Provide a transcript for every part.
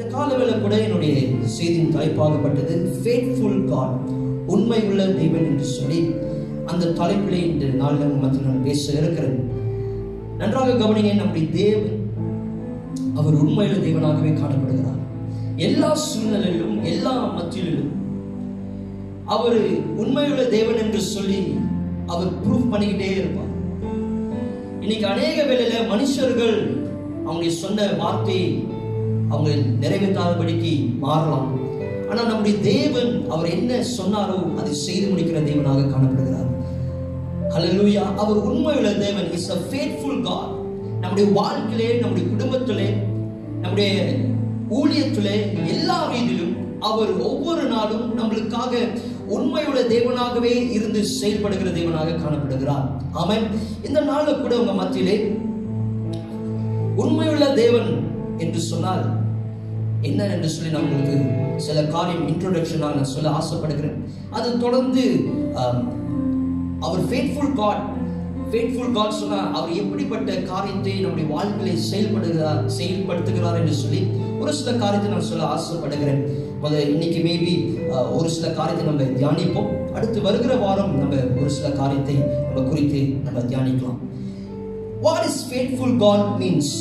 இந்த காலவேளை கூட என்னுடைய செய்தியின் தலைப்பாகப்பட்டது ஃபேட்ஃபுல் காட் உண்மை உள்ள தெய்வன் என்று சொல்லி அந்த தலைப்பிலே இந்த நாளில் மத்தியில் நான் பேச இருக்கிறேன். நன்றாக கவனிங்க நம்முடைய தேவன் அவர் உண்மையுள்ள தேவனாகவே காணப்படுகிறார். எல்லா சூழ்நிலையிலும் எல்லா மத்தியிலும் அவர் உண்மையுள்ள தேவன் என்று சொல்லி அவர் ப்ரூவ் பண்ணிக்கிட்டே இருப்பார். இன்னைக்கு அநேக வேலையில மனுஷர்கள் அவங்களுடைய சொன்ன வார்த்தையை அவங்க நிறைவேற்றாதபடிக்கு மாறலாம். ஆனால் நம்முடைய தேவன் அவர் என்ன சொன்னாரோ அதை செய்து முடிக்கிற தேவனாக காணப்படுகிறார். ஹalleluya அவர் உண்மையுள்ள தேவன். இஸ் அ ஃபேட்ஃபுல் காட் நம்முடைய வாழ்க்கையிலே நம்முடைய குடும்பத்திலே நம்முடைய ஊழியத்திலே எல்லா ரீதியிலும் அவர் ஒவ்வொரு நாளும் நம்மளுக்காக உண்மையுள்ள தேவனாகவே இருந்து செயல்படுகிற தேவனாக காணப்படுகிறார். அவன் இந்த நாளில் கூட உங்க மத்தியிலே உண்மையுள்ள தேவன் என்று சொன்னால் என்ன என்று சொல்லி நான் உங்களுக்கு சில காரியம் இன்ட்ரோடக்ஷனாக நான் சொல்ல ஆசைப்படுகிறேன். அது தொடர்ந்து அவர் ஃபேட்ஃபுல் காட் ஃபேட்ஃபுல் காட் சொன்னால் அவர் எப்படிப்பட்ட காரியத்தை நம்முடைய வாழ்க்கையை செயல்படுகிறார் செயல்படுத்துகிறார் என்று சொல்லி ஒரு சில காரியத்தை நான் சொல்ல ஆசைப்படுகிறேன். முத இன்னைக்கு மேபி ஒரு சில காரியத்தை நம்ம தியானிப்போம். அடுத்து வருகிற வாரம் நம்ம ஒரு சில காரியத்தை நம்ம குறித்து நம்ம தியானிக்கலாம். What is faithful God means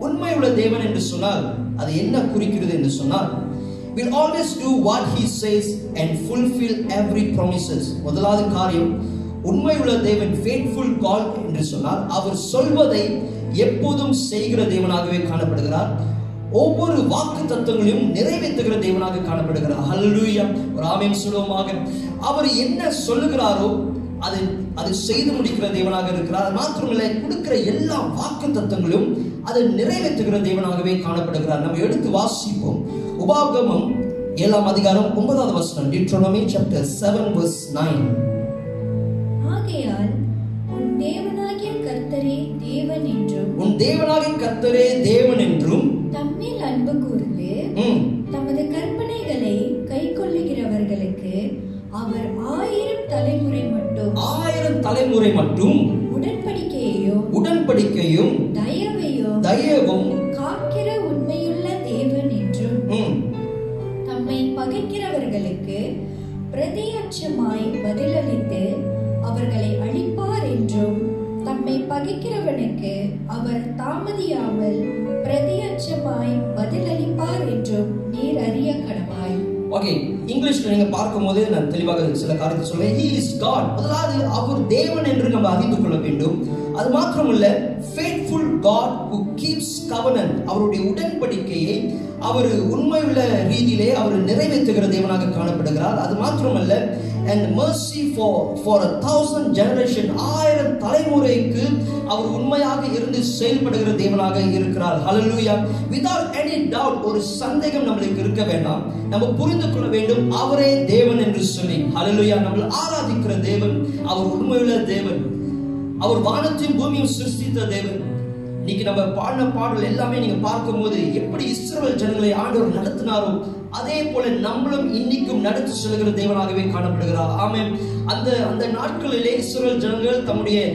உண்மையுள்ள தேவன் என்று சொன்னால் அது என்ன குறிக்கிறது என்று சொன்னால் will always do what he says and fulfill every promises. முதலாவது காரியம் உண்மையுள்ள தேவன் ஃபேட்ஃபுல் கால் என்று சொன்னால் அவர் சொல்வதை எப்போதும் செய்கிற தேவனாகவே காணப்படுகிறார். ஒவ்வொரு வாக்கு தத்துவங்களையும் நிறைவேற்றுகிற தேவனாக காணப்படுகிறார். ஹல்லேலூயா ஒரு ஆமென் சொல்லுவோமாக. அவர் என்ன சொல்லுகிறாரோ அது அது செய்து முடிக்கிற தேவனாக இருக்கிறார். அது மாத்திரமில்லை கொடுக்கிற எல்லா வாக்கு தத்தங்களும் அதை நிறைவேற்றுகிற தேவனாகவே காணப்படுகிறார். நம்ம எடுத்து வாசிப்போம். உபாகமம் ஏழாம் அதிகாரம் ஒன்பதாவது வசனம் Deuteronomy chapter seven verse nine ஆகையால் உன் தேவனாகிய கர்த்தரே தேவன் என்றும் உன் தேவனாகிய கர்த்தரே தேவன் என்றும் தலைமுறை மட்டும் உடன்படிக்கையையும் உடன்படிக்கையும் தயவையும் தயவும் காக்கிற உண்மையுள்ள தேவன் என்றும் தம்மை பகைக்கிறவர்களுக்கு பிரதியட்சமாய் பதிலளித்து இங்கிலீஷ்ல நீங்க பார்க்கும்போது நான் தெளிவாக சில காரியத்தை சொல்றேன். ஹி இஸ் காட் முதலாவது அவர் தேவன் என்று நம்ம அறிந்து கொள்ள வேண்டும். அது மாத்திரமல்ல ஃபேட்ஃபுல் காட் கீப்ஸ் கவனன் அவருடைய உடன்படிக்கையை அவர் உண்மையுள்ள ரீதியிலே அவர் நிறைவேற்றுகிற தேவனாக காணப்படுகிறார். அது மாத்திரமல்ல and mercy for for a thousand generation ஆயிரம் தலைமுறைக்கு அவர் உண்மையாக இருந்து செயல்படுகிற தேவனாக இருக்கிறார். ஹலலூயா without எனி டவுட் ஒரு சந்தேகம் நம்மளுக்கு இருக்க வேண்டாம். நம்ம புரிந்து கொள்ள வேண்டும் அவரே தேவன் என்று சொல்லி. ஹலலுயா நம்ம ஆராதிக்கிற தேவன் அவர் உண்மையுள்ள தேவன். அவர் வானத்தையும் பூமியும் சிருஷ்டித்த தேவன். இன்னைக்கு நம்ம பாடின பாடல் எல்லாமே நீங்க பார்க்கும்போது எப்படி இஸ்ரவேல் ஜனங்களை ஆண்டவர் நடத்தினாரோ அதே போல நம்மளும் இன்னைக்கும் நடத்தி செல்கிற தேவனாகவே காணப்படுகிறார். ஆமே அந்த அந்த நாட்களிலே இஸ்ரேல் ஜனங்கள் தம்முடைய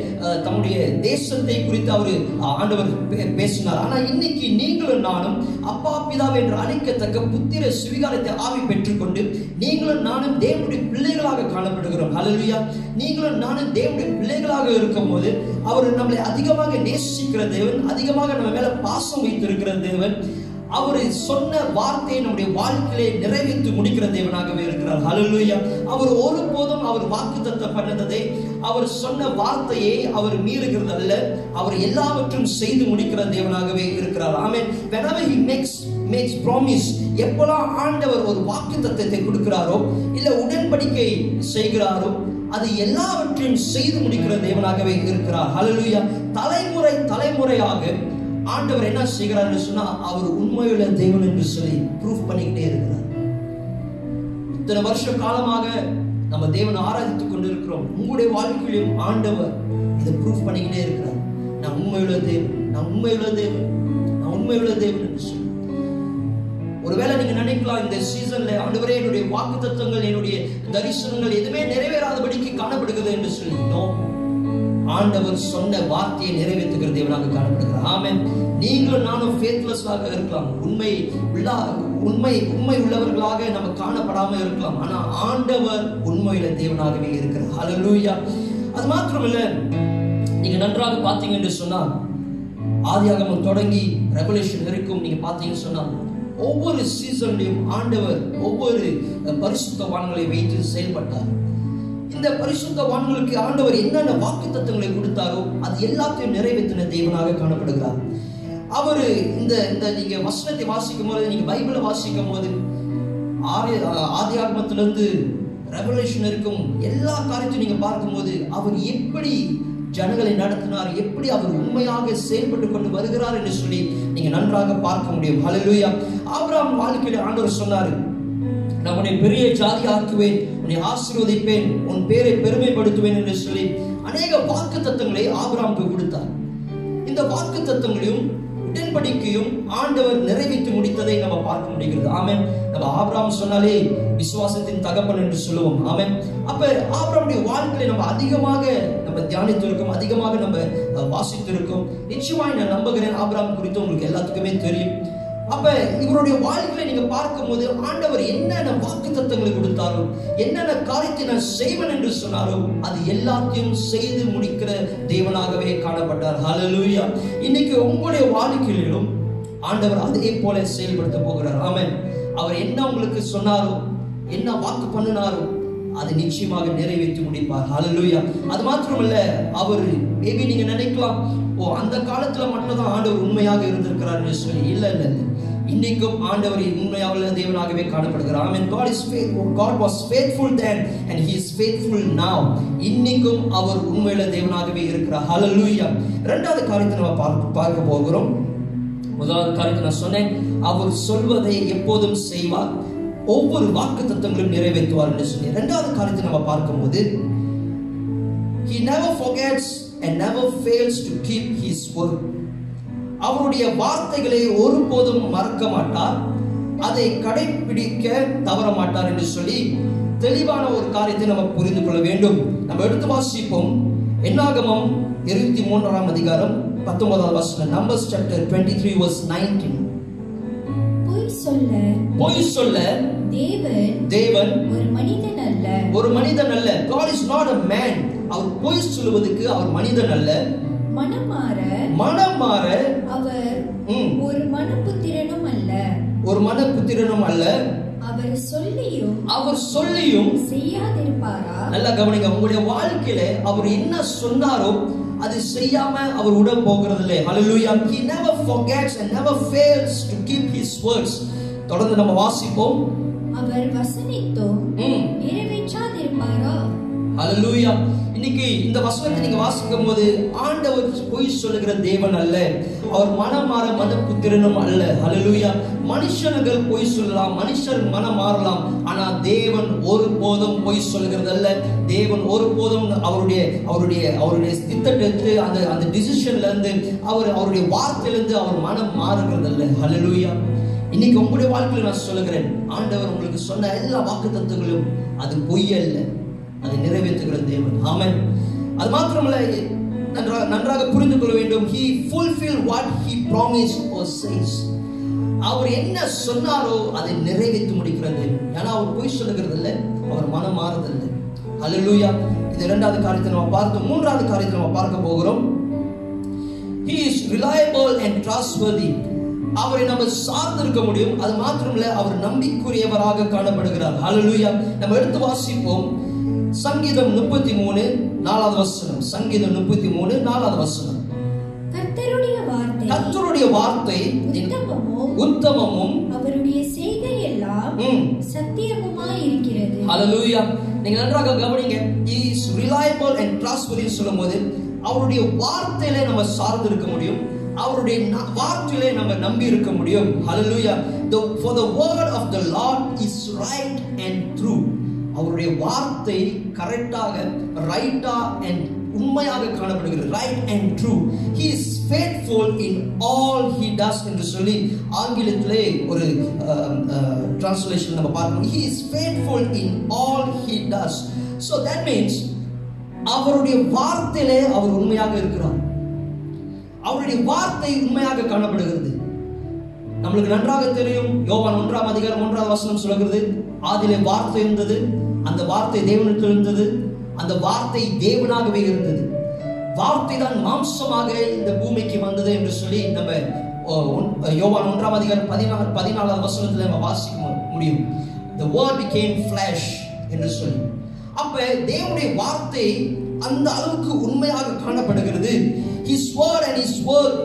தம்முடைய தேசத்தை குறித்து அவர் ஆண்டவர் பே- பேசினார். ஆனா இன்னைக்கு நீங்களும் நானும் அப்பா பிதாவை என்று அழைக்கத்தக்க புத்திர சுவிகாரத்தை ஆவி பெற்றுக்கொண்டு நீங்களும் நானும் தேவனுடைய பிள்ளைகளாக காணப்படுகிறோம். ஹalleluya. நீங்களும் நானும் தேவனுடைய பிள்ளைகளாக இருக்கும்போது அவர் நம்மளை அதிகமாக நேசிக்கிற தேவன் அதிகமாக நம்ம மேல பாசம் வைத்திருக்கிற தேவன் அவர் சொன்ன வார்த்தையை நம்முடைய வாழ்க்கையிலே நிறைவேற்றி முடிக்கிற தேவனாகவே இருக்கிறார். ஹலலுயா அவர் ஒருபோதும் அவர் வாக்குத்தத்த பண்ணதை அவர் சொன்ன வார்த்தையை அவர் மீறுகிறது அல்ல. அவர் எல்லாவற்றும் செய்து முடிக்கிற தேவனாகவே இருக்கிறார். ஆமென் whenever he makes makes promise எப்பெல்லாம் ஆண்டவர் ஒரு வாக்கு தத்தத்தை கொடுக்கிறாரோ இல்லை உடன்படிக்கை செய்கிறாரோ அது எல்லாவற்றையும் செய்து முடிக்கிற தேவனாகவே இருக்கிறார். ஹலலுயா தலைமுறை தலைமுறையாக ஆண்டவர் என்ன செய்கிறார்னு சொன்னா அவர் உண்மையுள்ள தெய்வம் என்று சொல்லி ப்ரூஃப் பண்ணிக்கிட்டே இருக்கிறார். இத்தனை வருஷ காலமாக நம்ம தேவனை ஆராதித்துக் கொண்டிருக்கிறோம். உங்களுடைய வாழ்க்கையிலும் ஆண்டவர் இதை ப்ரூஃப் பண்ணிக்கிட்டே இருக்கிறார். நான் உண்மையுள்ள தேவன் நான் உண்மையுள்ள தேவன் நான் உண்மையுள்ள தேவன் என்று சொல்லி. ஒருவேளை நீங்க நினைக்கலாம் இந்த சீசன்ல ஆண்டவரே என்னுடைய வாக்கு என்னுடைய தரிசனங்கள் எதுவுமே நிறைவேறாதபடிக்கு காணப்படுகிறது என்று சொல்லி. ஆண்டவர் சொன்ன வார்த்தையை நிறைவேற்றுகிற தேவனாக காணப்படுகிறார். ஆமென். நீங்களும் நானும் ஃபேத்லெஸ்ஸாக இருக்கலாம். உண்மை உள்ளா உண்மை உண்மை உள்ளவர்களாக நம்ம காணப்படாமல் இருக்கலாம். ஆனால் ஆண்டவர் உண்மையில தேவனாகவே இருக்கிறார். லூயா அது மாத்திரமல்ல நீங்க நன்றாக பார்த்தீங்க என்று சொன்னால் ஆதியாகமம் தொடங்கி ரெகுலேஷன் வரைக்கும் நீங்க பார்த்தீங்கன்னு சொன்னால் ஒவ்வொரு சீசன்லையும் ஆண்டவர் ஒவ்வொரு பரிசுத்த பரிசுத்தவான்களை வைத்து செயல்பட்டார். இந்த பரிசுத்த வான்களுக்கு ஆண்டவர் என்னென்ன வாக்கு தத்துவங்களை கொடுத்தாரோ அது எல்லாத்தையும் நிறைவேற்றின தேவனாக காணப்படுகிறார். அவர் இந்த இந்த நீங்க வசனத்தை வாசிக்கும் போது நீங்க பைபிளை வாசிக்கும் போது ஆதி ஆத்மத்திலிருந்து ரெவலேஷன் இருக்கும் எல்லா காரியத்தையும் நீங்க பார்க்கும்போது அவர் எப்படி ஜனங்களை நடத்தினார் எப்படி அவர் உண்மையாக செயல்பட்டு கொண்டு வருகிறார் என்று சொல்லி நீங்க நன்றாக பார்க்க முடியும். ஹalleluya ஆபிரகாம் வாழ்க்கையில ஆண்டவர் சொன்னாரு நான் உன்னை பெரிய ஜாதி ஆக்குவேன் உன்னை ஆசீர்வதிப்பேன் உன் பேரை பெருமைப்படுத்துவேன் என்று சொல்லி அநேக வாக்கு தத்தங்களை ஆபிரகாமுக்கு கொடுத்தார். இந்த வாக்கு தத்துவங்களையும் உடன்படிக்கையும் ஆண்டவர் நிறைவேற்றி முடித்ததை நம்ம பார்க்க முடிகிறது. ஆமென். நம்ம ஆபராம் சொன்னாலே விசுவாசத்தின் தகப்பன் என்று சொல்லுவோம். ஆமென். அப்ப ஆபிரகாமுடைய வாழ்க்கையை நம்ம அதிகமாக நம்ம தியானித்திருக்கோம் அதிகமாக நம்ம வாசித்திருக்கோம். நிச்சயமாய் நான் நம்புகிறேன். ஆபராம் குறித்து உங்களுக்கு எல்லாத்துக்குமே தெரியும். அப்ப இவருடைய வாழ்க்கையை நீங்க பார்க்கும்போது ஆண்டவர் என்னென்ன வாக்கு தத்துவங்களை கொடுத்தாரோ என்னென்ன காரியத்தை நான் செய்வேன் என்று சொன்னாரோ அது எல்லாத்தையும் செய்து முடிக்கிற தேவனாகவே காணப்பட்டார். ஹலலூயா இன்னைக்கு உங்களுடைய வாழ்க்கையிலும் ஆண்டவர் அதே போல செயல்படுத்த போகிறார். ஆமன் அவர் என்ன உங்களுக்கு சொன்னாரோ என்ன வாக்கு பண்ணினாரோ அது நிச்சயமாக நிறைவேற்றி முடிப்பார். ஹலலூயா அது மாத்திரமல்ல அவர் மேபி நீங்க நினைக்கலாம் ஓ அந்த காலத்துல மட்டும் தான் ஆண்டவர் உண்மையாக இருந்திருக்கிறார் சொல்லி இல்லை இல்லை. இன்னைக்கும் ஆண்டவர் உண்மையாக தேவனாகவே காணப்படுகிறார். ஆமென் God is faithful God was faithful then and he is faithful now. இன்னைக்கும் அவர் உண்மையில தேவனாகவே இருக்கிறார். ஹalleluya இரண்டாவது காரியத்தை நம்ம பார்க்க பார்க்க போகிறோம். முதலாவது காரியத்தை நான் சொன்னேன். அவர் சொல்வதை எப்போதும் செய்வார். ஒவ்வொரு வாக்கு தத்துவங்களும் நிறைவேற்றுவார் என்று சொல்லி இரண்டாவது காரியத்தை நம்ம பார்க்கும்போது he never forgets and never fails to keep his word. அவருடைய வார்த்தைகளை ஒருபோதும் மறக்க மாட்டார். அதை கடைபிடிக்க தவற மாட்டார் என்று சொல்லி தெளிவான ஒரு காரியத்தை நம்ம புரிந்து கொள்ள வேண்டும். நம்ம எடுத்து வாசிப்போம். என்னாகமம் இருபத்தி மூன்றாம் அதிகாரம் பத்தொன்பதாவது வசனம். Numbers chapter twenty three verse nineteen பொய் சொல்ல பொய் சொல்ல தேவன் தேவன் ஒரு மனிதன் அல்ல. ஒரு மனிதன் அல்ல. God is not a man. அவர் பொய் சொல்லுவதற்கு அவர் மனிதன் அல்ல. மனமாற மனம் மாற அவர் ஒரு மனப்புத்திரனும் அல்ல. ஒரு மனப்புத்திரனும் அல்ல. அவர் சொல்லியும் அவர் சொல்லியும் செய்யாதிருப்பாரா? நல்லா கவனிங்க உங்களுடைய வாழ்க்கையில அவர் என்ன சொன்னாரோ அது செய்யாம அவர் உட போகிறது இல்லை ஹalleluya he never forgets and never fails to keep his words. தொடர்ந்து நம்ம வாசிப்போம். அவர் வசனித்தும் ம். நிறைவேற்றாதிருப்பாரா? ஹalleluya இன்னைக்கு இந்த வசனத்தை நீங்க வாசிக்கும் போது ஆண்டவர் பொய் சொல்லுகிற தேவன் அல்ல. அவர் மனம் மாற மதப்புத்திரனும் அல்ல. ஹalleluya மனுஷர்கள் பொய் சொல்லலாம் மனுஷர் மனம் மாறலாம். ஆனா தேவன் ஒருபோதும் பொய் சொல்லுகிறது அல்ல. தேவன் ஒருபோதும் அவருடைய அவருடைய அவருடைய திட்டத்திலிருந்து அந்த அந்த டிசிஷன்ல இருந்து அவர் அவருடைய வார்த்தையிலிருந்து அவர் மனம் மாறுகிறது அல்ல. ஹalleluya இன்னைக்கு உங்களுடைய வாழ்க்கையில் நான் சொல்லுகிறேன் ஆண்டவர் உங்களுக்கு சொன்ன எல்லா வாக்கு அது பொய் அல்ல. அதை நிறைவேற்றுகிற தேவன். ஆமன் அது மாத்திரமல்ல நன்றாக நன்றாக புரிந்து கொள்ள வேண்டும். He fulfil what he promise or says. அவர் என்ன சொன்னாரோ அதை நிறைவேற்றி முடிக்கிறது ஏன்னா அவர் பொய் சொல்லுகிறது இல்லை அவர் மனம் மாறுதல்ல. ஹalleluya இது இரண்டாவது காரியத்தை நம்ம பார்த்து மூன்றாவது காரியத்தை நம்ம பார்க்க போகிறோம். He is reliable and trustworthy. அவரை நம்ம சார்ந்து இருக்க முடியும். அது மாத்திரமில்ல அவர் நம்பிக்குரியவராக காணப்படுகிறார். ஹalleluya நம்ம எடுத்து வாசிப்போம். சங்கீதம் முப்பத்தி மூணு நாலாவது வசனம். சங்கீதம் முப்பத்தி மூணு நாலாவது வசனம். கர்த்தருடைய வார்த்தை கர்த்தருடைய வார்த்தை உத்தமமும் அவருடைய செய்கை எல்லாம் சத்தியமுமாய் இருக்கிறது. ஹalleluya நீங்க நன்றாக கவனிங்க. Is reliable and trustworthy சொல்லும்போது அவருடைய வார்த்தையில நம்ம சார்ந்து இருக்க முடியும். அவருடைய வார்த்தையிலே நம்ம நம்பி இருக்க முடியும். ஹalleluya the for the word of the lord is right and true. அவருடைய வார்த்தை கரெக்டாக ரைட்டா அண்ட் உண்மையாக காணப்படுகிறது. Right and true he is faithful in all he does என்று சொல்லி ஆங்கிலத்திலே ஒரு டிரான்ஸ்லேஷன் நம்ம பார்க்கணும். He is faithful in all he does so that means அவருடைய வார்த்தையிலே அவர் உண்மையாக இருக்கிறார். அவருடைய வார்த்தை உண்மையாக காணப்படுகிறது. நம்மளுக்கு நன்றாக தெரியும். யோவான் ஒன்றாம் அதிகாரம் ஒன்றாவது வசனம் சொல்கிறது ஆதிலே வார்த்தை இருந்தது. அந்த வார்த்தை தேவனுக்கு இருந்தது. அந்த வார்த்தை தேவனாகவே இருந்தது. வார்த்தை தான் மாம்சமாக இந்த பூமிக்கு வந்தது என்று சொல்லி நம்ம ஓ, யோவான் ஒன்றாம் அதிகாரம் பதினாறு பதினாலாவது வசனத்தில் நம்ம வாசிக்க முடியும். The word became flesh என்று சொல்லி. அப்ப தேவனுடைய வார்த்தை அந்த அளவுக்கு உண்மையாக காணப்படுகிறது. His word and his word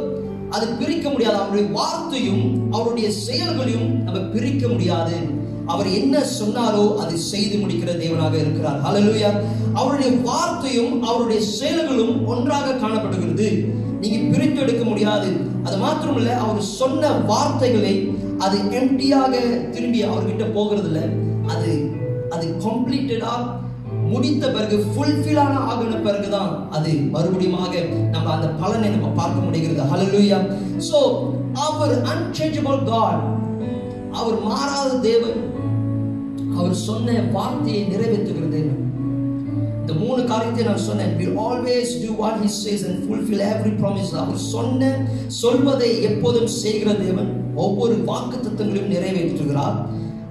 அது பிரிக்க முடியாது. அவருடைய வார்த்தையும் அவருடைய செயல்களையும் நம்ம பிரிக்க முடியாது. அவர் என்ன சொன்னாரோ அதை செய்து முடிக்கிற தேவனாக இருக்கிறார். ஹalleluya அவருடைய வார்த்தையும் அவருடைய செயல்களும் ஒன்றாக காணப்படுகிறது. நீங்க பிரித்து எடுக்க முடியாது. அது மாத்திரமல்ல அவர் சொன்ன வார்த்தைகளை அது எம்டியாக திரும்பி அவர்கிட்ட போகிறது இல்லை அது அது கம்ப்ளீட்டடா முடித்த பிறகு ஃபுல்ஃபில் ஆகின பிறகுதான் அது மறுபடியுமாக நம்ம அந்த பலனை நம்ம பார்க்க முடிகிறது. ஹலலூயா சோ அவர் அன்சேஞ்சபிள் காட் அவர் மாறாத தேவன் அவர் சொன்ன வார்த்தையை நிறைவேற்றுகிற தேவன். இந்த மூணு காரியத்தை நான் சொன்னேன். Will always do what he says and fulfil every promise அவர் சொன்ன சொல்வதை எப்போதும் செய்கிற தேவன். ஒவ்வொரு வாக்கு தத்தங்களையும் நிறைவேற்றுகிறார்.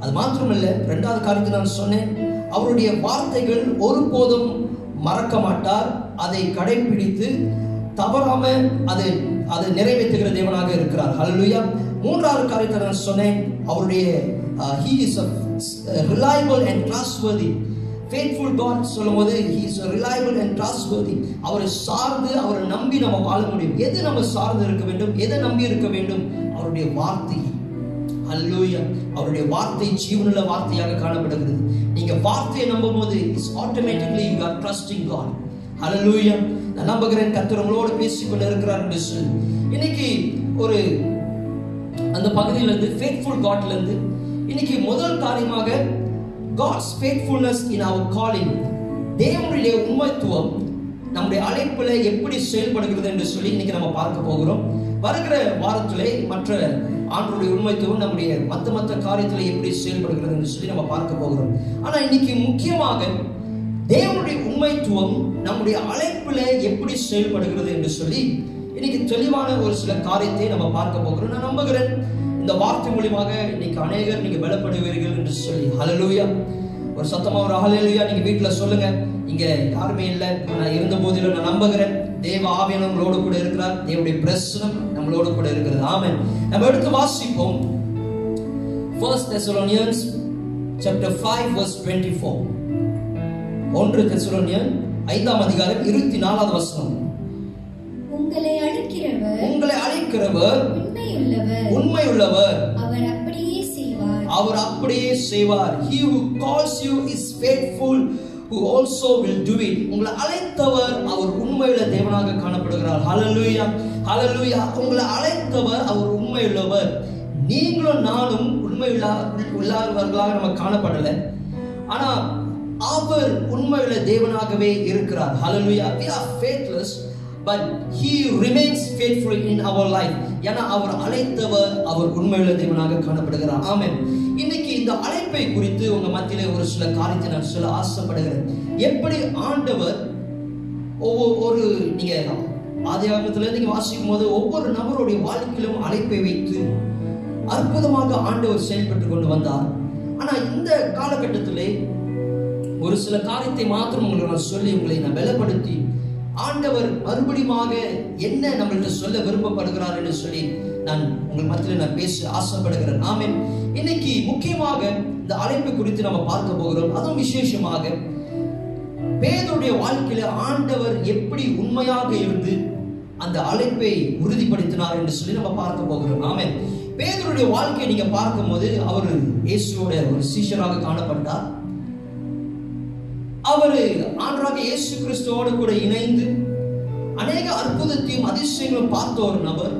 அது மாத்திரமல்ல ரெண்டாவது காரியத்தை நான் சொன்னேன். அவருடைய வார்த்தைகள் ஒருபோதும் மறக்க மாட்டார். அதை கடைபிடித்து தவறாம அதை அதை நிறைவேற்றுகிற தேவனாக இருக்கிறார். ஹல்லுயா மூன்றாவது காரியத்தை நான் சொன்னேன். அவருடைய uh, he is a uh, reliable and trustworthy faithful God சொல்லும்போது போது ஹி a reliable and அவரை சார்ந்து அவரை நம்பி நம்ம வாழ முடியும். எது நம்ம சார்ந்து இருக்க வேண்டும்? எதை நம்பி இருக்க வேண்டும்? அவருடைய வார்த்தை. அல்லூயா அவருடைய வார்த்தை ஜீவனுள்ள வார்த்தையாக காணப்படுகிறது. நீங்க வார்த்தையை நம்பும்போது it's automatically you are trusting God ஹalleluya நான் நம்புகிறேன் கர்த்தர் உங்களோட பேசிக்கொண்டு இருக்கிறார் என்று சொல்லி இன்னைக்கு ஒரு அந்த பகுதியில இருந்து ஃபேத்ஃபுல் காட்ல இருந்து இன்னைக்கு முதல் காரியமாக God's faithfulness in our calling தேவனுடைய உண்மைத்துவம் நம்முடைய அழைப்புல எப்படி செயல்படுகிறது என்று சொல்லி இன்னைக்கு நம்ம பார்க்க போகிறோம். வருகிற வாரத்திலே மற்ற ஆண்டருடைய உண்மைத்துவம் நம்முடைய மத்த மத்த காரியத்துல எப்படி செயல்படுகிறது என்று சொல்லி நம்ம பார்க்க போகிறோம். ஆனா இன்னைக்கு முக்கியமாக தேவனுடைய உண்மைத்துவம் நம்முடைய அழைப்புல எப்படி செயல்படுகிறது என்று சொல்லி இன்னைக்கு தெளிவான ஒரு சில காரியத்தை நம்ம பார்க்க போகிறோம். நான் நம்புகிறேன் இந்த வார்த்தை மூலியமாக இன்னைக்கு அநேகர் நீங்க பலப்படுவீர்கள் என்று சொல்லி. ஹலலூயா ஒரு சத்தமா ஒரு ஹalleluya நீங்க வீட்டுல சொல்லுங்க. இங்க யாருமே இல்லை. நான் இருந்த போதிலும் நான் நம்புகிறேன். தேவ ஆவியான நம்மளோடு கூட இருக்கிறார். தேவனுடைய பிரசனம் நம்மளோடு கூட இருக்கிறது. ஆமென். நம்ம எடுத்து வாசிப்போம். First Thessalonians chapter 5 verse 24 ஒன்று தெசலோனியன் ஐந்தாம் அதிகாரம் இருபத்தி நாலாவது வசனம். உங்களை அழைக்கிறவர் உங்களை அழைக்கிறவர் உண்மையுள்ளவர். உண்மையுள்ளவர். அவர் அப்படியே செய்வார். அவர் அப்படியே செய்வார். He who calls you is faithful. Who also will do it. உங்களை அழைத்தவர் அவர் உண்மையுள்ள தேவனாக காணப்படுகிறார். ஹalleluya ஹalleluya உங்களை அழைத்தவர் அவர் உண்மையுள்ளவர். நீங்களும் நானும் உண்மையுள்ள உள்ளாதவர்களாக நம்ம காணப்படலை. ஆனால் அவர் உண்மையுள்ள தேவனாகவே இருக்கிறார். ஹalleluya we are faithless but he remains faithful in our life ஏன்னா அவர் அழைத்தவர் அவர் உண்மையுள்ள தேவனாக காணப்படுகிறார். ஆமென் இந்த அழைப்பை குறித்து உங்க மத்தியிலே ஒரு சில காரியத்தை நான் சொல்ல ஆசைப்படுகிறேன். எப்படி ஆண்டவர் ஒவ்வொரு நீங்க ஆதியாகத்துல நீங்க வாசிக்கும் போது ஒவ்வொரு நபருடைய வாழ்க்கையிலும் அழைப்பை வைத்து அற்புதமாக ஆண்டவர் செயல்பட்டு கொண்டு வந்தார். ஆனா இந்த காலகட்டத்திலே ஒரு சில காரியத்தை மாத்திரம் உங்களுக்கு நான் சொல்லி உங்களை நான் பலப்படுத்தி ஆண்டவர் மறுபடியுமாக என்ன நம்மள்கிட்ட சொல்ல விரும்பப்படுகிறார் என்று சொல்லி நான் உங்கள் மத்தியில் நான் பேச ஆசைப்படுகிறேன் ஆமென் இன்னைக்கு முக்கியமாக இந்த அழைப்பு குறித்து நம்ம பார்க்க போகிறோம். அதுவும் விசேஷமாக பேதுடைய வாழ்க்கையில ஆண்டவர் எப்படி உண்மையாக இருந்து அந்த அழைப்பை உறுதிப்படுத்தினார் என்று சொல்லி நம்ம பார்க்க போகிறோம். ஆமென். பேதருடைய வாழ்க்கையை நீங்க பார்க்கும்போது அவர் இயேசுவோட ஒரு சீஷராக காணப்பட்டார். அவர் ஆண்டராக இயேசு கிறிஸ்துவோடு கூட இணைந்து அநேக அற்புதத்தையும் அதிசயங்களும் பார்த்த ஒரு நபர்.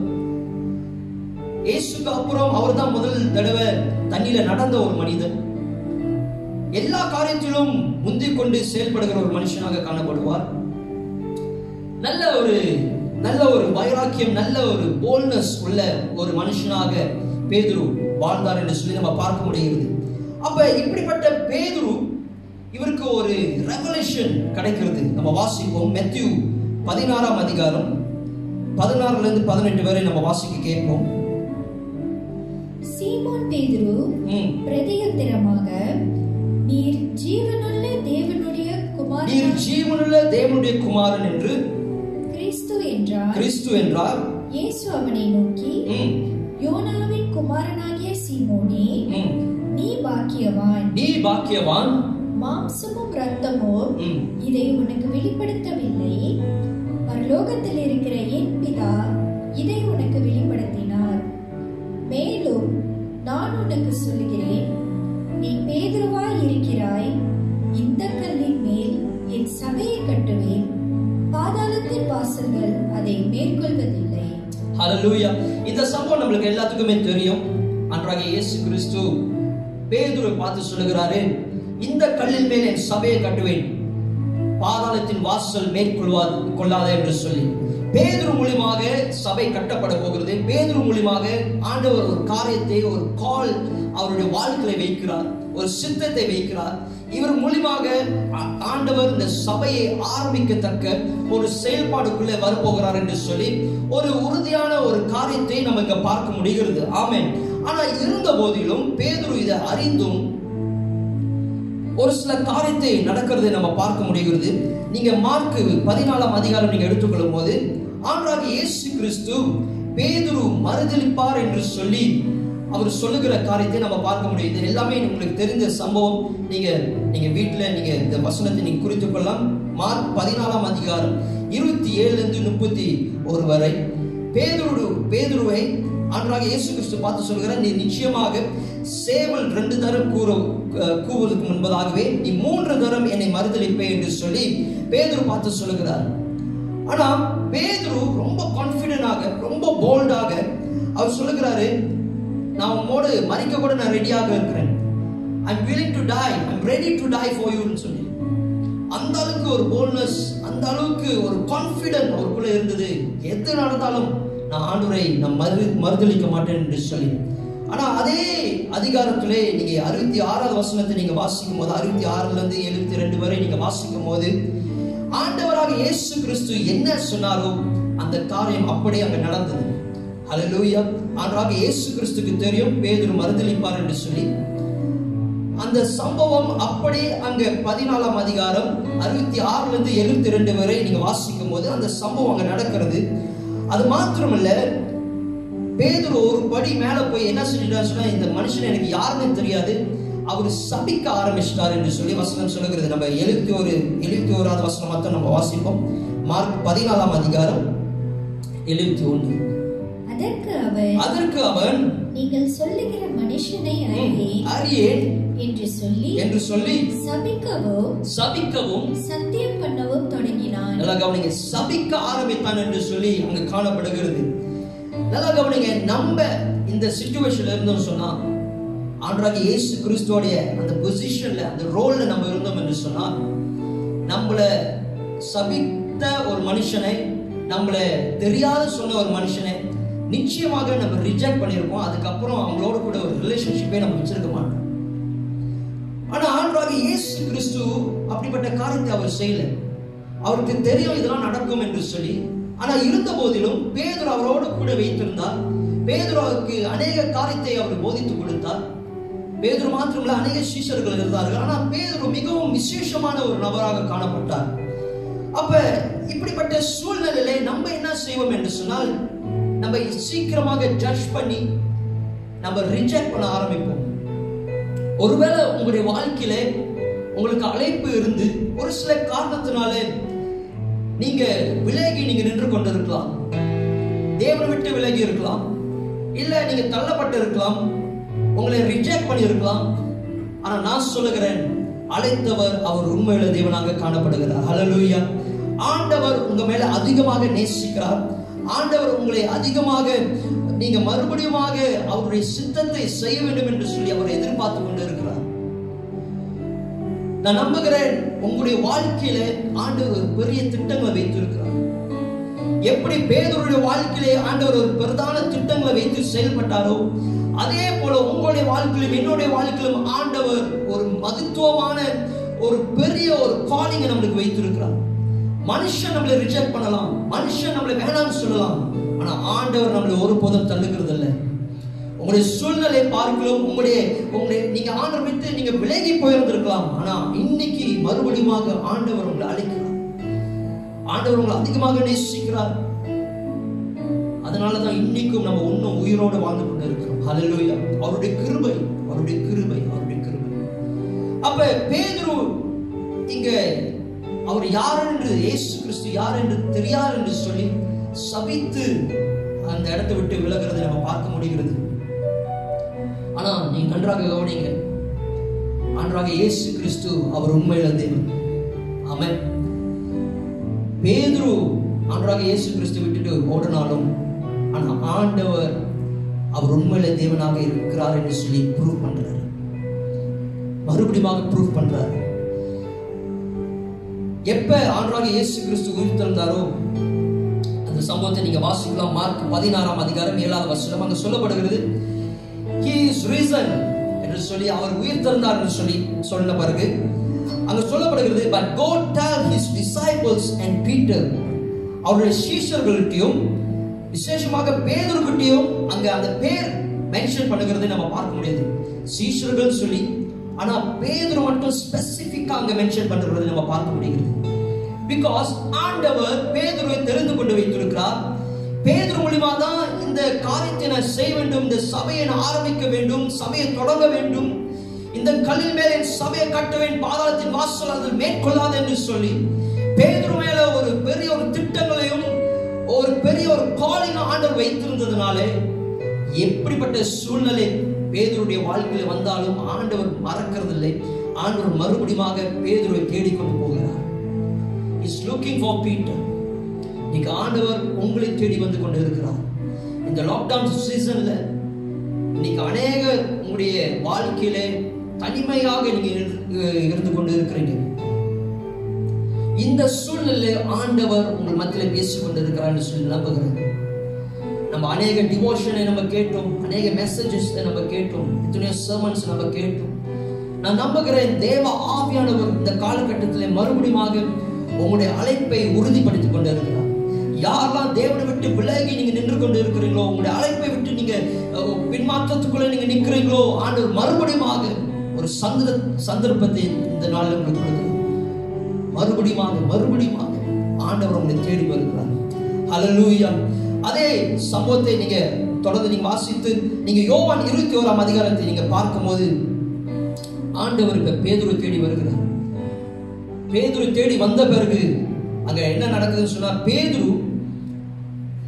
இயேசுக்கு அப்புறம் அவர் தான் முதல் தடவை தண்ணியில நடந்த ஒரு மனிதன். எல்லா காரியத்திலும் முந்திக் கொண்டு செயல்படுகிற ஒரு மனுஷனாக காணப்படுவார். நல்ல ஒரு நல்ல ஒரு வைராக்கியம் நல்ல ஒரு போல்னஸ் உள்ள ஒரு மனுஷனாக பேதுரு வாழ்ந்தார் என்று சொல்லி நம்ம பார்க்க முடிகிறது. அப்ப இப்படிப்பட்ட பேதுரு இவருக்கு ஒரு ரெவலேஷன் கிடைக்கிறது. நம்ம வாசிப்போம் மெத்யூ பதினாறாம் அதிகாரம் பதினாறுல இருந்து பதினெட்டு வரை நம்ம வாசிக்க கேட்போம். சீமோன் பேதுரு. பிரதியுத்தரமாக நீர் ஜீவனுள்ள தேவனுடைய நீர் குமாரன் ஜீவனுள்ள தேவனுடைய குமாரன் என்று கிறிஸ்து என்றார் கிறிஸ்து என்றார் இயேசு அவனை நோக்கி யோனாவின் குமாரனாகிய சீமோனே. நீ பாக்கியவான் நீ பாக்கியவான் மாம்சமும் ரத்தமோ. இதை உனக்கு வெளிப்படுத்தவில்லை பரலோகத்தில் இருக்கிற என் பிதா இதை உனக்கு வெளிப்படுத்தினார் மேலும் நான் உனக்கு சொல்லுகிறேன். நீ பேதுருவாய் இருக்கிறாய். இந்த கல்லின் மேல் என் சபையை கட்டுவேன். பாதாளத்தின் வாசல்கள் அதை மேற்கொள்வதில்லை. ஹalleluya இந்த சம்பவம் நம்மளுக்கு எல்லாத்துக்குமே தெரியும். அன்றாக இயேசு கிறிஸ்து பேதுருவை பார்த்து சொல்லுகிறாரு இந்த கல்லின் மேல் என் சபையை கட்டுவேன். பாதாளத்தின் வாசல் மேற்கொள்வாது கொள்ளாதே என்று சொல்லி. பேதுரு மூலியமாக சபை கட்டப்பட போகிறது. பேதுரு மூலியமாக ஆண்டவர் ஒரு காரியத்தை ஒரு கால் அவருடைய வாழ்க்கையை வைக்கிறார். ஒரு சித்தத்தை வைக்கிறார். இவர் மூலியமாக ஆண்டவர் இந்த சபையை ஆரம்பிக்கத்தக்க ஒரு செயல்பாடுக்குள்ளே வரப்போகிறார் என்று சொல்லி ஒரு உறுதியான ஒரு காரியத்தை நம்ம இங்க பார்க்க முடிகிறது. ஆமென். ஆனா இருந்த போதிலும் பேதுரு இதை அறிந்தும் ஒரு சில காரியத்தை நடக்கிறதை நம்ம பார்க்க முடிகிறது. நீங்க மார்க் பதினாலாம் அதிகாரம் நீங்க எடுத்துக்கொள்ளும் போது ஆண்டாக இயேசு கிறிஸ்து பேதுரு மறுதளிப்பார் என்று சொல்லி அவர் சொல்லுகிற காரியத்தை நம்ம பார்க்க முடியுது. எல்லாமே உங்களுக்கு தெரிந்த சம்பவம். நீங்க நீங்க வீட்டில் நீங்க இந்த வசனத்தை நீங்க குறித்துக் கொள்ளலாம். மார்க் பதினாலாம் அதிகாரம் இருபத்தி ஏழுல இருந்து முப்பத்தி ஒரு வரை. பேதுரு பேதுருவை ஆண்டவராக இயேசு கிறிஸ்து பார்த்து சொல்கிறார் நீ நிச்சயமாக சேவல் ரெண்டு தரம் கூற கூவதற்கு முன்பதாகவே நீ மூன்று தரம் என்னை மறுதளிப்பே என்று சொல்லி பேதுரு பார்த்து சொல்லுகிறார். ஆனா பேதுரு ரொம்ப கான்பிடண்டாக ரொம்ப போல்டாக அவர் சொல்லுகிறாரு நான் உன்னோடு மறிக்க கூட நான் ரெடியாக இருக்கிறேன். I'm willing to die I'm ready to die for யூன்னு சொல்லி. அந்த அளவுக்கு ஒரு போல்னஸ் அந்த அளவுக்கு ஒரு கான்ஃபிடென்ட் அவருக்குள்ள இருந்தது. எது நடந்தாலும் நான் ஆண்டுரை நான் மறு மறுதளிக்க மாட்டேன் என்று சொல்லி. ஆனா அதே அதிகாரத்திலே நீங்க அறுபத்தி ஆறாவது வசனத்தை நீங்க வாசிக்கும் போது அறுபத்தி ஆறுல இருந்து எழுபத்தி ரெண்டு வரை நீங்க வாசிக்கும் போது ஆண்டவராக இயேசு கிறிஸ்து என்ன சொன்னாரோ அந்த காரியம் அப்படியே அங்க நடந்தது. அலலூயா ஆண்டவராக இயேசு கிறிஸ்துக்கு தெரியும் பேதுரு மறுதளிப்பார் என்று சொல்லி. அந்த சம்பவம் அப்படியே அங்க பதினாலாம் அதிகாரம் அறுபத்தி ஆறுல இருந்து எழுபத்தி ரெண்டு வரை நீங்க வாசிக்கும் போது அந்த சம்பவம் அங்க நடக்கிறது. அது மாத்திரமல்ல பேதுரு ஒரு படி மேல போய் என்ன சொல்லிட்டாரு சொன்னா இந்த மனுஷன் எனக்கு யாருன்னு தெரியாது. அவர் சபிக்க ஆரம்பிச்சிட்டார் என்று சொல்லி வசனம் சொல்லுகிறது. நம்ம எழுபத்தி ஒரு எழுபத்தி ஓராவது வசனம் மட்டும் நம்ம வாசிப்போம். மார்க் பதினாலாம் அதிகாரம் எழுபத்தி ஒன்று. அதற்கு அவன் நீங்கள் சொல்லுகிற மனுஷனை "ம், அறியேன். என்று சொல்லி என்று சொல்லி சபிக்கவோ சபிக்கவும் சத்தியம் பண்ணவும் தொடங்கினான். நல்லா கவனிங்க. சபிக்க ஆரம்பித்தான் என்று சொல்லி அங்க காணப்படுகிறது. நல்லா கவனிங்க. நம்ம இந்த சுச்சுவேஷன்ல இருந்தோம் சொன்னா ஆண்டராக இயேசு கிறிஸ்துவோடைய அந்த பொசிஷன்ல அந்த ரோல்ல நம்ம இருந்தோம் என்று சொன்னா நம்மள சபித்த ஒரு மனுஷனை நம்மள தெரியாத சொன்ன ஒரு மனுஷனை நிச்சயமாக நம்ம ரிஜெக்ட் பண்ணியிருக்கோம். அதுக்கப்புறம் அவங்களோட கூட ஒரு ரிலேஷன்ஷிப்பே நம்ம வச்சிருக்க மாட்டோம். ஆனா ஆண்டவராக இயேசு கிறிஸ்து அப்படிப்பட்ட காரியத்தை அவர் செய்யல. அவருக்கு தெரியும் இதெல்லாம் நடக்கும் என்று சொல்லி. ஆனா இருந்த போதிலும் பேதர் அவரோடு கூட வைத்திருந்தார். பேதுராவுக்கு அநேக காரியத்தை அவர் போதித்து கொடுத்தார். பேதுரு மாத்திரமல்ல அநேக சீஷர்கள் இருந்தார்கள். ஆனா பேதுரு மிகவும் விசேஷமான ஒரு நபராக காணப்பட்டார். அப்ப இப்படிப்பட்ட சூழ்நிலையில நம்ம என்ன செய்வோம் என்று சொன்னால் நம்ம சீக்கிரமாக ஜட்ஜ் பண்ணி நம்ம ரிஜெக்ட் பண்ண ஆரம்பிப்போம். ஒருவேளை உங்களுடைய வாழ்க்கையில உங்களுக்கு அழைப்பு இருந்து ஒரு சில காரணத்தினால நீங்க விலகி நீங்க நின்று கொண்டிருக்கலாம். தேவனை விட்டு விலகி இருக்கலாம். இல்ல நீங்க தள்ளப்பட்டு இருக்கலாம். உங்களை ரிஜெக்ட் பண்ணி இருக்கலாம் ஆனா நான் சொல்லுகிறேன் அழைத்தவர் அவர் உண்மையுள்ள தேவனாக காணப்படுகிறார். ஹalleluya ஆண்டவர் உங்க மேல அதிகமாக நேசிக்கிறார். ஆண்டவர் உங்களை அதிகமாக நீங்க மறுபடியும் அவருடைய சித்தத்தை செய்ய வேண்டும் என்று சொல்லி அவரை எதிர்பார்த்து கொண்டு இருக்கிறார் நான் நம்புகிறேன் உங்களுடைய வாழ்க்கையில ஆண்டவர் ஒரு பெரிய திட்டங்களை வைத்திருக்கிறார். எப்படி பேதருடைய வாழ்க்கையிலே ஆண்டவர் ஒரு பிரதான திட்டங்களை வைத்து செயல்பட்டாரோ அதே போல உங்களுடைய வாழ்க்கையிலும் என்னுடைய வாழ்க்கையிலும் ஆண்டவர் ஒரு மகத்துவமான ஒரு பெரிய ஒரு காலிங்கை நம்மளுக்கு வைத்திருக்கிறார். மனுஷன் நம்மளை ரிஜெக்ட் பண்ணலாம். மனுஷன் நம்மளை வேணாம்னு சொல்லலாம். ஆனா ஆண்டவர் நம்மளை ஒருபோதும் தள்ளுகிறது இல்லை உங்களுடைய சூழ்நிலை பார்க்கலாம் உங்களுடைய உங்களுடைய நீங்க ஆண்டவர் விட்டு நீங்க விலகி போயிருந்திருக்கலாம். ஆனா இன்னைக்கு மறுபடியும் ஆண்டவர் உங்களை அழைக்கிறார். ஆண்டவர் உங்களை அதிகமாக நேசிக்கிறார். அதனாலதான் இன்னைக்கும் நம்ம இன்னும் உயிரோடு வாழ்ந்து கொண்டு இருக்கிறோம். ஹalleluya அவருடைய கிருபை அவருடைய கிருபை அவருடைய கிருபை. அப்ப பேதுரு இங்க அவர் யார் என்று இயேசு கிறிஸ்து யார் என்று தெரியார் என்று சொல்லி சபித்து அந்த இடத்தை விட்டு விலகிறது நம்ம பார்க்க முடிகிறது. ஆனா நீ நன்றாக கவனிங்க. ஆண்டராக இயேசு கிறிஸ்து அவர் உண்மையில தேவன். ஆமென். பேதுரு அன்றாக இயேசு கிறிஸ்து விட்டுட்டு ஓடினாலும் ஆனா ஆண்டவர் அவர் உண்மையில தேவனாக இருக்கிறார் என்று சொல்லி ப்ரூவ் பண்றாரு. மறுபடியும் ப்ரூவ் பண்றாரு. எப்ப ஆண்டராக இயேசு கிறிஸ்து உயிர் திறந்தாரோ அந்த சம்பவத்தை நீங்க வாசிக்கலாம். மார்க் பதினாறாம் அதிகாரம் ஏழாவது வசனம் அங்க சொல்லப்படுகிறது. ஹி இஸ் ரீசன் என்று சொல்லி அவர் உயிர் திறந்தார் என்று சொல்லி சொன்ன பிறகு அங்க சொல்லப்படுகிறது but God tell his disciples and Peter அவருடைய சீஷர்கள்கிட்டயும் விசேஷமாக பேதர்கிட்டயும் அங்க அந்த பேர் மென்ஷன் பண்ணுகிறது நம்ம பார்க்க முடியாது. சீஷர்கள் சொல்லி ஆனா பேதுரு மட்டும் ஸ்பெசிபிக்கா அங்க மென்ஷன் பண்றது நம்ம பார்க்க முடிகிறது. பிகாஸ் ஆண்டவர் பேதுருவை தெரிந்து கொண்டு வைத்திருக்கிறார். பேதுரு மூலியமா தான் இந்த காரியத்தை நான் செய்ய வேண்டும் இந்த சபையை நான் ஆரம்பிக்க வேண்டும் சபையை தொடங்க வேண்டும். இந்த கல்லின் மேலே என் சபையை கட்டுவேன் பாதாளத்தின் வாசல் அதில் மேற்கொள்ளாது என்று சொல்லி பேதுரு மேல ஒரு பெரிய ஒரு திட்டங்களையும் ஒரு பெரிய ஒரு காலிங் ஆண்டவர் வைத்திருந்ததுனாலே எப்படிப்பட்ட சூழ்நிலை பேதருடைய வாழ்க்கையில் வந்தாலும் ஆண்டவர் மறக்கிறதில்லை. ஆண்டவர் மறுபடியுமாக பேதுருவை தேடிக்கொண்டு போகிறார். இஸ் லுக்கிங் ஃபார் பீட்டர் இன்னைக்கு ஆண்டவர் உங்களை தேடி வந்து கொண்டு இருக்கிறார் இந்த லாக்டவுன் சீசன்ல இன்னைக்கு அநேக உங்களுடைய வாழ்க்கையில தனிமையாக நீங்க இருந்து கொண்டு இருக்கிறீங்க இந்த சூழ்நிலை ஆண்டவர் உங்கள் மத்தியில் பேசிக் கொண்டிருக்கிறார்னு சொல்லி நம்புகிறேன். நம்ம அநேக டிவோஷனை நம்ம கேட்டோம் அநேக மெசேஜஸ் நம்ம கேட்டோம் எத்தனையோ சர்மன்ஸ் நம்ம கேட்டோம். நான் நம்புகிறேன் தேவ ஆவியானவர் இந்த காலகட்டத்தில் மறுபடியுமாக உங்களுடைய அழைப்பை உறுதிப்படுத்திக் கொண்டு இருக்கிறார் யாரெல்லாம் தேவனை விட்டு விலகி நீங்க நின்று கொண்டு இருக்கிறீங்களோ உங்களுடைய அழைப்பை விட்டு நீங்க பின்மாற்றத்துக்குள்ள நீங்க நிற்கிறீங்களோ ஆண்டவர் மறுபடியுமாக ஒரு சந்த சந்தர்ப்பத்தை இந்த நாளில் உங்களுக்கு கொடுக்குது மறுபடியுமாக மறுபடியுமாக ஆண்டவர் உங்களை தேடி வருகிறார். அலலூயா அதே சம்பவத்தை நீங்க தொடர்ந்து நீங்க வாசித்து நீங்க யோவான் இருபத்தி ஓராம் அதிகாரத்தை நீங்க பார்க்கும்போது ஆண்டவர் இப்ப பேதுரு தேடி வருகிறார். பேதுரு தேடி வந்த பிறகு அங்க என்ன நடக்குதுன்னு சொன்னா பேதுரு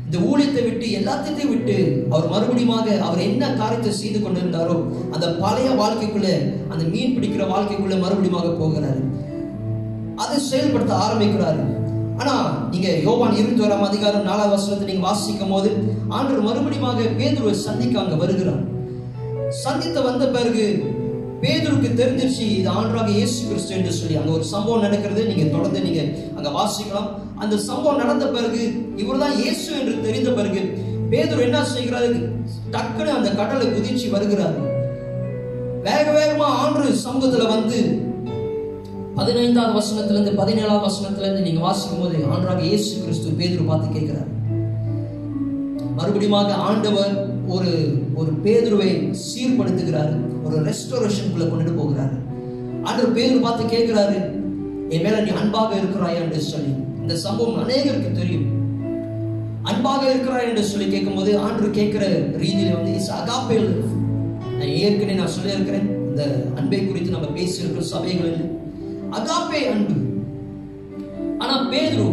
இந்த ஊழியத்தை விட்டு எல்லாத்தையும் விட்டு அவர் மறுபடியுமாக அவர் என்ன காரியத்தை செய்து கொண்டிருந்தாரோ அந்த பழைய வாழ்க்கைக்குள்ள அந்த மீன் பிடிக்கிற வாழ்க்கைக்குள்ள மறுபடியுமாக போகிறாரு. அதை செயல்படுத்த ஆரம்பிக்கிறாரு. ஆனா நீங்க யோவான் இருபத்தி ஓராம் அதிகாரம் நாலாவது வசனத்தை நீங்க வாசிக்கும் போது ஆண்டு மறுபடியுமாக பேதுருவை சந்திக்க அங்க வருகிறார். சந்தித்த வந்த பிறகு பேதுருக்கு தெரிஞ்சிருச்சு இது ஆண்டராக இயேசு கிறிஸ்து என்று சொல்லி. அங்க ஒரு சம்பவம் நடக்கிறது நீங்க தொடர்ந்து நீங்க அங்க வாசிக்கலாம். அந்த சம்பவம் நடந்த பிறகு இவர் தான் இயேசு என்று தெரிந்த பிறகு பேதுரு என்ன செய்கிறாரு? டக்குன்னு அந்த கடலை குதிச்சு வருகிறார். வேக வேகமா ஆண்டு சமூகத்துல வந்து பதினைந்தாவது வசனத்திலிருந்து பதினேழாவது வசனத்திலிருந்து நீங்க வாசிக்கும் போது ஆண்டராக இயேசு கிறிஸ்து பேதுரு பார்த்து கேட்கிறார். மறுபடியும் ஆண்டவர் ஒரு ஒரு பேதுருவை சீர்படுத்துகிறாரு ஒரு ரெஸ்டோரேஷனுக்குள்ள கொண்டுட்டு போகிறாரு. ஆண்டவர் பேதுரு பார்த்து கேட்கிறாரு என் மேல நீ அன்பாக இருக்கிறாயா? என்று சொல்லி. இந்த சம்பவம் அநேகருக்கு தெரியும். அன்பாக இருக்கிறாய் என்று சொல்லி கேட்கும்போது ஆண்டு கேட்கிற ரீதியில வந்து இஸ் அகாப்பே நான் ஏற்கனவே நான் சொல்லியிருக்கிறேன். இந்த அன்பை குறித்து நம்ம பேசியிருக்கிற சபைகளில் அகாப்பே அன்பு. ஆனா பேதுரு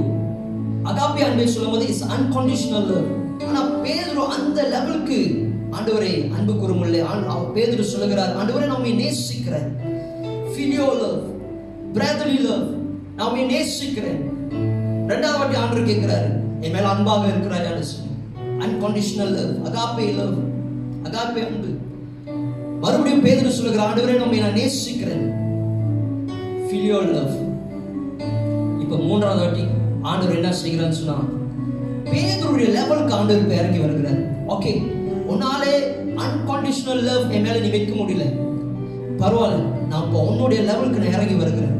அகாப்பே அன்பை சொல்லும்போது இஸ் அன்கண்டிஷனல் ஆனா பேதுரு அந்த லெவலுக்கு ஆண்டவரே அன்பு கூறுமில்லை. அவர் பேதுரு சொல்லுகிறார் ஆண்டவரே நம்மை நேசிக்கிறேன் ஃபிலியோ லவ் பிரதர்லி லவ் நான் நேசிக்கிறேன். ரெண்டாவது வாட்டி ஆண்டவர் கேட்கிறாரு என் மேல அன்பாக இருக்கிறாயான்னு சொல்லி. Unconditional love agape love agape அன்பு. மறுபடியும் பேதுரு சொல்லுகிற ஆண்டவரே நம்மை நான் நேசிக்கிறேன். ஃபிலியோ லவ் இப்போ மூன்றாவது வாட்டி ஆண்டவர் என்ன செய்கிறான்னு சொன்னா பேதருடைய லெவலுக்கு ஆண்டவர் இப்போ இறங்கி வருகிறார். ஓகே உன்னாலே அன்கண்டிஷனல் லவ் என் மேலே நீ வைக்க முடியல. பரவாயில்ல நான் இப்போ உன்னுடைய லெவலுக்கு நான் இறங்கி வருகிறேன்.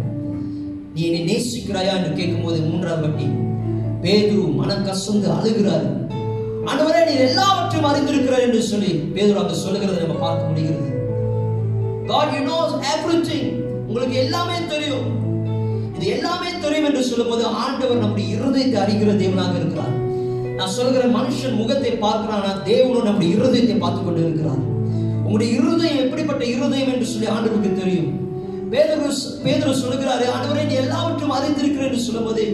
நீ என்னை நேசிக்கிறாயா என்று கேட்கும்போது மூன்றாவது வாட்டி பேதுரு மன கசந்து அழுகிறார். ஆண்டவரே நீ எல்லாவற்றையும் அறிந்திருக்கிறார் என்று சொல்லி பேதுரு அங்க சொல்லுகிறதை நம்ம பார்க்க முடிகிறது. God you know everything. உங்களுக்கு எல்லாமே தெரியும். இது எல்லாமே தெரியும் என்று சொல்லும்போது ஆண்டவர் நம்முடைய இருதயத்தை அறிகிற தேவனாக இருக்கிறார். நான் சொல்கிற மனுஷன் முகத்தை பார்க்கிறானா தேவனும் நம்முடைய இருதயத்தை பார்த்து கொண்டு இருக்கிறார் உங்களுடைய இருதயம் எப்படிப்பட்ட இருதயம் என்று சொல்லி ஆண்டவருக்கு தெரியும். பேதரு பேதரு சொல்லுகிறாரு ஆண்டவரே நீ எல்லாவற்றையும் அறிந்திருக்கிற என்று சொல்லும்போது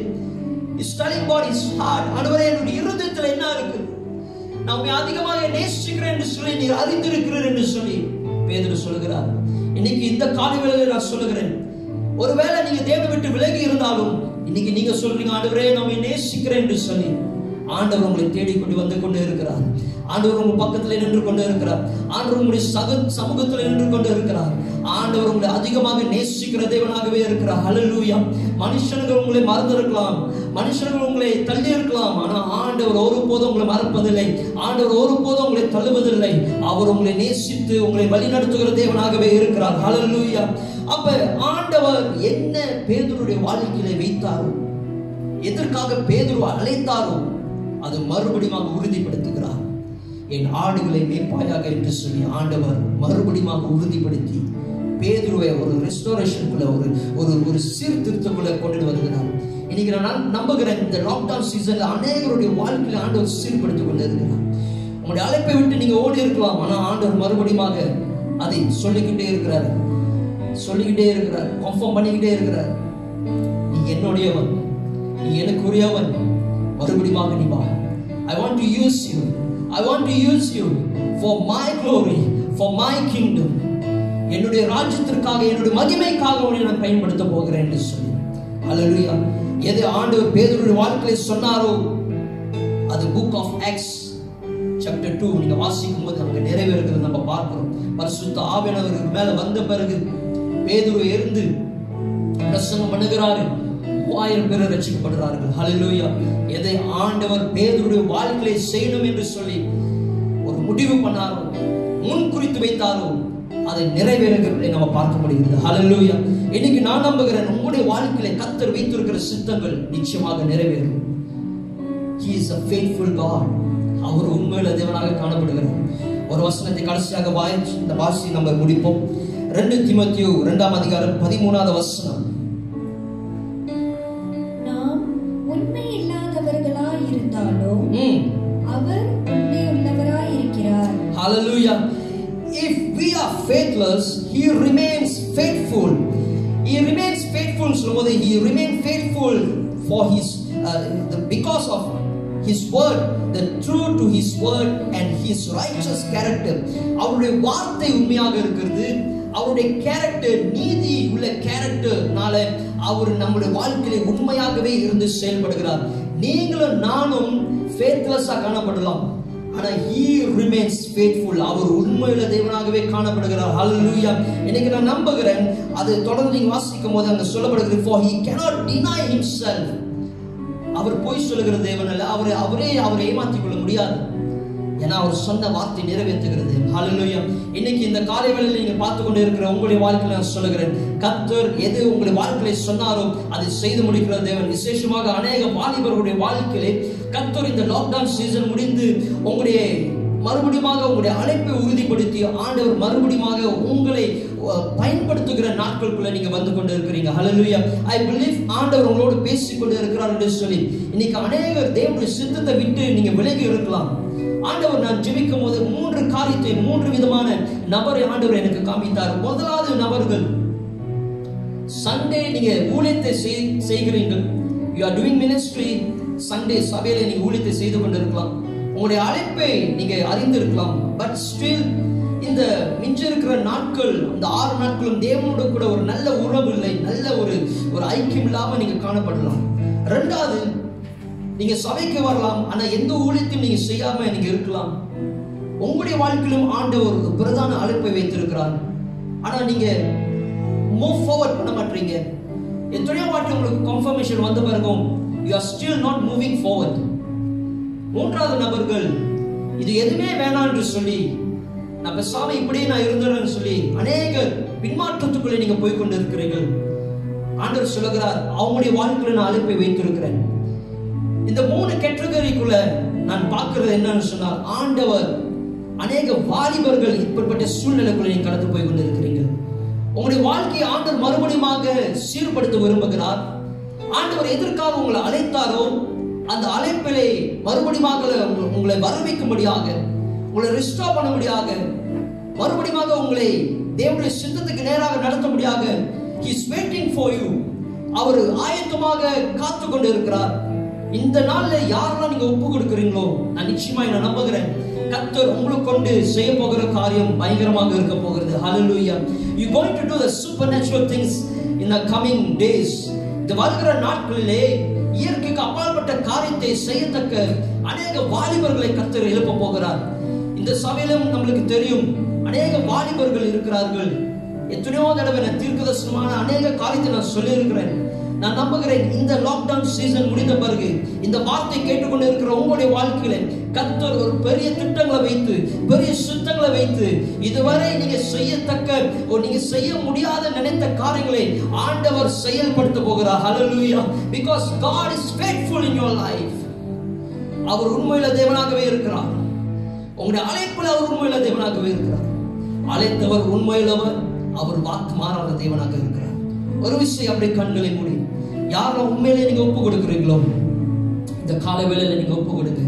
இஸ் டெலிங் இஸ் ஹார்ட் ஆண்டவரே என்னுடைய இருதயத்தில் என்ன இருக்கு? நான் அதிகமாக நேசிக்கிறேன் என்று சொல்லி நீர் அறிந்திருக்கிறீர் என்று சொல்லி பேதர் சொல்கிறார் இன்னைக்கு இந்த காலை வேளையில நான் சொல்லுகிறேன். ஒருவேளை நீங்க தேவை விட்டு விலகி இருந்தாலும் இன்னைக்கு நீங்க சொல்றீங்க ஆண்டவரே நம்ம நேசிக்கிறேன் என்று சொல்லி. ஆண்டவர் உங்களை தேடிக்கொண்டு வந்து கொண்டு இருக்கிறார். ஆண்டவர் உங்க பக்கத்தில் நின்று கொண்டு இருக்கிறார். ஆண்டவர் உங்களுடைய சக சமூகத்தில் நின்று கொண்டு இருக்கிறார். ஆண்டவர் உங்களை அதிகமாக நேசிக்கிற தேவனாகவே இருக்கிறார். ஹalleluya மனுஷனுக்கு உங்களை மறந்திருக்கலாம். மனுஷர்கள் உங்களை தள்ளி இருக்கலாம். ஆனா ஆண்டவர் ஒருபோதும் உங்களை மறப்பதில்லை. ஆண்டவர் ஒருபோதும் உங்களை தள்ளுவதில்லை. அவர் உங்களை நேசித்து உங்களை வழிநடத்துகிற தேவனாகவே இருக்கிறார். ஹalleluya அப்ப ஆண்டவர் என்ன பேதருடைய வாழ்க்கையில வைத்தாரோ? எதற்காக பேதுரு அழைத்தாரோ? அது மறுபடியும் உறுதிப்படுத்துகிறார் என் ஆடுகளை மேற்பாயாக என்று சொல்லி ஆண்டவர் மறுபடியும் உறுதிப்படுத்தி பேதுருவை ஒரு ரெஸ்டோரேஷனுக்குள்ள ஒரு ஒரு ஒரு சீர்திருத்தக்குள்ள கொண்டு வருகிறார் இன்னைக்கு நான் நம்புகிறேன் இந்த லாக்டவுன் சீசன்ல அநேகருடைய வாழ்க்கையில ஆண்டவர் சீர்படுத்திக் கொண்டு இருக்கிறார் உங்களுடைய அழைப்பை விட்டு நீங்க ஓடி இருக்கலாம் ஆனா ஆண்டவர் மறுபடியும் அதை சொல்லிக்கிட்டே இருக்கிறார். சொல்லிக்கிட்டே இருக்கிறார். கன்ஃபார்ம் பண்ணிக்கிட்டே இருக்கிறார். நீ என்னுடையவன். நீ எனக்குரியவன் மறுபடியும் நீ வா. I want to use you I want to use you for my glory for my kingdom என்னுடைய ராஜ்யத்திற்காக என்னுடைய மகிமைக்காக உன்னை நான் பயன்படுத்த போகிறேன் என்று சொல்லி. அல்லேலூயா எது ஆண்டவர் பேதுருடைய வாழ்க்கையில் சொன்னாரோ அது book of Acts chapter two நீங்க வாசிக்கும் போது நமக்கு நிறைவேறுகிறது நம்ம பார்க்கிறோம். பரிசுத்த ஆவியானவர் மேல வந்த பிறகு பேதுரு இருந்து பிரசங்கம் பண்ணுகிறாரு. மூவாயிரம் பேர் ரட்சிக்கப்படுகிறார்கள். ஹலலூயா எதை ஆண்டவர் பேருடைய வாழ்க்கையை செய்யணும் என்று சொல்லி ஒரு முடிவு பண்ணாரோ முன் குறித்து வைத்தாரோ அதை நிறைவேறுகிறதை நம்ம பார்க்க முடிகிறது. ஹலலூயா இன்னைக்கு நான் நம்புகிறேன் உங்களுடைய வாழ்க்கையில கத்தர் வைத்திருக்கிற சித்தங்கள் நிச்சயமாக நிறைவேறும். He is a faithful god. அவர் உண்மையில தேவனாக காணப்படுகிறார். ஒரு வசனத்தை கடைசியாக வாய்ச்சி இந்த வாசி நம்ம முடிப்போம். ரெண்டு திமத்தியோ இரண்டாம் அதிகாரம் பதிமூணாவது வசனம். இருந்தாலும் ம் அவர் உண்மையுள்ளவராய் இருக்கிறார் Hallelujah. If we are faithless, He remains faithful. He remains faithful. சொல்லும்போது He remains faithful for His uh, the, because of His word, the true to His word and His righteous character. அவருடைய வார்த்தை உண்மையாக இருக்கிறது அவருடைய character நீதி உள்ள கேரக்டர்னால அவர் நம்முடைய வாழ்க்கையில உண்மையாகவே இருந்து செயல்படுகிறார் நீங்களும் நானும் ஃபேத்லெஸ்ஸாக காணப்படலாம். ஆனால் ஹீ remains ஃபேத்ஃபுல் அவர் உண்மையுள்ள தேவனாகவே காணப்படுகிறார். ஹalleluya எனக்கு நான் நம்புகிறேன் அது தொடர்ந்து நீங்கள் வாசிக்கும் போது அங்கே சொல்லப்படுகிறது for he cannot deny himself. அவர் போய் சொல்லுகிற தேவன் அல்ல. அவரை அவரே அவரை ஏமாற்றிக் கொள்ள முடியாது. ஏன்னா அவர் சொன்ன வார்த்தை நிறைவேற்றுகிறது. ஹalleluya இன்னைக்கு இந்த காலை நீங்க பார்த்து கொண்டு இருக்கிற உங்களுடைய வாழ்க்கையில நான் சொல்லுகிறேன் கத்தர் எது உங்களுடைய வாழ்க்கையில சொன்னாரோ அதை செய்து முடிக்கிற தேவன். விசேஷமாக அநேக வாலிபர்களுடைய வாழ்க்கையிலே கத்தர் இந்த லாக்டவுன் சீசன் முடிந்து உங்களுடைய மறுபடியும் உங்களுடைய அழைப்பை உறுதிப்படுத்தி ஆண்டவர் மறுபடியும் உங்களை பயன்படுத்துகிற நாட்களுக்குள்ள நீங்க வந்து கொண்டு இருக்கிறீங்க ஹலலுயா ஐ பிலீவ் ஆண்டவர் உங்களோடு பேசிக் கொண்டு இருக்கிறார் என்று சொல்லி இன்னைக்கு அநேகர் தேவனுடைய சித்தத்தை விட்டு நீங்க விலகி இருக்கலாம். ஆண்டவர் நான் ஜெபிக்கும் போது மூன்று காரியத்தை மூன்று விதமான நபரை ஆண்டவர் எனக்கு காமித்தார் முதலாவது நபர்கள் சண்டே நீங்க ஊழியத்தை செய்- செய்கிறீர்கள். You are doing ministry Sunday சபையில நீங்க ஊழியத்தை செய்து கொண்டிருக்கலாம். உங்களுடைய அழைப்பை நீங்க அறிந்திருக்கலாம். பட் ஸ்டில் இந்த மிஞ்சிருக்கிற நாட்கள் அந்த ஆறு நாட்களும் தேவனோட கூட ஒரு நல்ல உறவு இல்லை நல்ல ஒரு ஒரு ஐக்கியம் இல்லாம நீங்க காணப்படலாம். ரெண்டாவது நீங்க சபைக்கு வரலாம் ஆனா எந்த ஊழியத்தையும் நீங்க செய்யாம நீங்க இருக்கலாம். உங்களுடைய வாழ்க்கையிலும் ஆண்டவர் ஒரு பிரதான அழைப்பை வைத்திருக்கிறார். ஆனா நீங்க மூவ் ஃபார்வர்ட் பண்ண மாட்டீங்க. எத்தனையோ வாட்டி உங்களுக்கு கன்ஃபர்மேஷன் வந்த பிறகும் you are still not moving forward மூன்றாவது நபர்கள் இது எதுவுமே வேணாம் என்று சொல்லி நான் பேசாம இப்படியே நான் இருந்துறேன்னு சொல்லி அநேக பின்மாற்றத்துக்குள்ளே நீங்க போய் கொண்டு இருக்கிறீர்கள் ஆண்டவர் சொல்லுகிறார் அவங்களுடைய வாழ்க்கையில நான் அழைப்பை வைத்திருக்கிறேன். இந்த மூணு கேட்டகரிக்குள்ள நான் பார்க்கிறது என்னன்னு சொன்னால் ஆண்டவர் அநேக வாலிபர்கள் இப்படிப்பட்ட சூழ்நிலைக்குள்ள நீங்க கடந்து போய் கொண்டிருக்கிறீங்க உங்களுடைய வாழ்க்கையை ஆண்டவர் மறுபடியுமாக சீர்படுத்த விரும்புகிறார். ஆண்டவர் எதற்காக உங்களை அழைத்தாரோ அந்த அழைப்பிலே மறுபடியுமாக உங்களை வரவைக்கும்படியாக உங்களை ரிஸ்டோர் பண்ணும்படியாக மறுபடியுமாக உங்களை தேவனுடைய சித்தத்துக்கு நேராக நடத்தும்படியாக he is waiting for you அவர் ஆயத்தமாக காத்து கொண்டு இருக்கிறார் இந்த நாள்ல யாரெல்லாம் நீங்க ஒப்பு கொடுக்குறீங்களோ நான் நிச்சயமா என்ன நம்புகிறேன். கத்தர் உங்களுக்கு கொண்டு செய்ய போகிற காரியம் பயங்கரமாக இருக்க போகிறது. ஹalleluya you going to do the supernatural things in the coming days. இந்த வருகிற நாட்களிலே இயற்கைக்கு அப்பாற்பட்ட காரியத்தை செய்யத்தக்க அநேக வாலிபர்களை கத்தர் எழுப்ப போகிறார். இந்த சபையிலும் நம்மளுக்கு தெரியும் அநேக வாலிபர்கள் இருக்கிறார்கள். எத்தனையோ தடவை நான் தீர்க்கதர்சனமான அநேக காரியத்தை நான் சொல்லியிருக்கிறேன். நான் நம்புகிறேன் இந்த லாக்டவுன் சீசன் முடிந்த பிறகு இந்த வார்த்தை கேட்டுக்கொண்டு இருக்கிற உங்களுடைய வாழ்க்கையில கத்தர் ஒரு பெரிய திட்டங்களை வைத்து பெரிய சுத்தங்களை வைத்து இதுவரை நீங்க செய்யத்தக்க ஒரு நீங்க செய்ய முடியாத நினைத்த காரியங்களை ஆண்டவர் செயல்படுத்த போகிறார். ஹalleluya because God is faithful in your life. அவர் உண்மையில தேவனாகவே இருக்கிறார். உங்களுடைய அழைப்பில் அவர் உண்மையில தேவனாகவே இருக்கிறார். அழைத்தவர் உண்மையுள்ளவர் அவர் வாக்கு மாறாத தேவனாக இருக்கிறார். ஒரு விஷயம் அப்படி கண்களை மூடி. யாரெல்லாம் உண்மையிலே நீங்க ஒப்பு கொடுக்குறீங்களோ இந்த காலை வேளையில நீங்க ஒப்பு கொடுங்க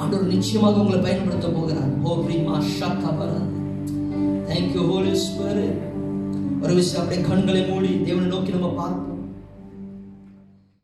ஆண்டவர் நிச்சயமாக உங்களை பயன்படுத்த போகிறார். ஓ ரீமா ஷக்கபரா தேங்க்யூ ஹோலி ஸ்பிரிட் ஒரு விஷயம் அப்படியே கண்களை மூடி தேவனை நோக்கி நம்ம பார்ப்போம்.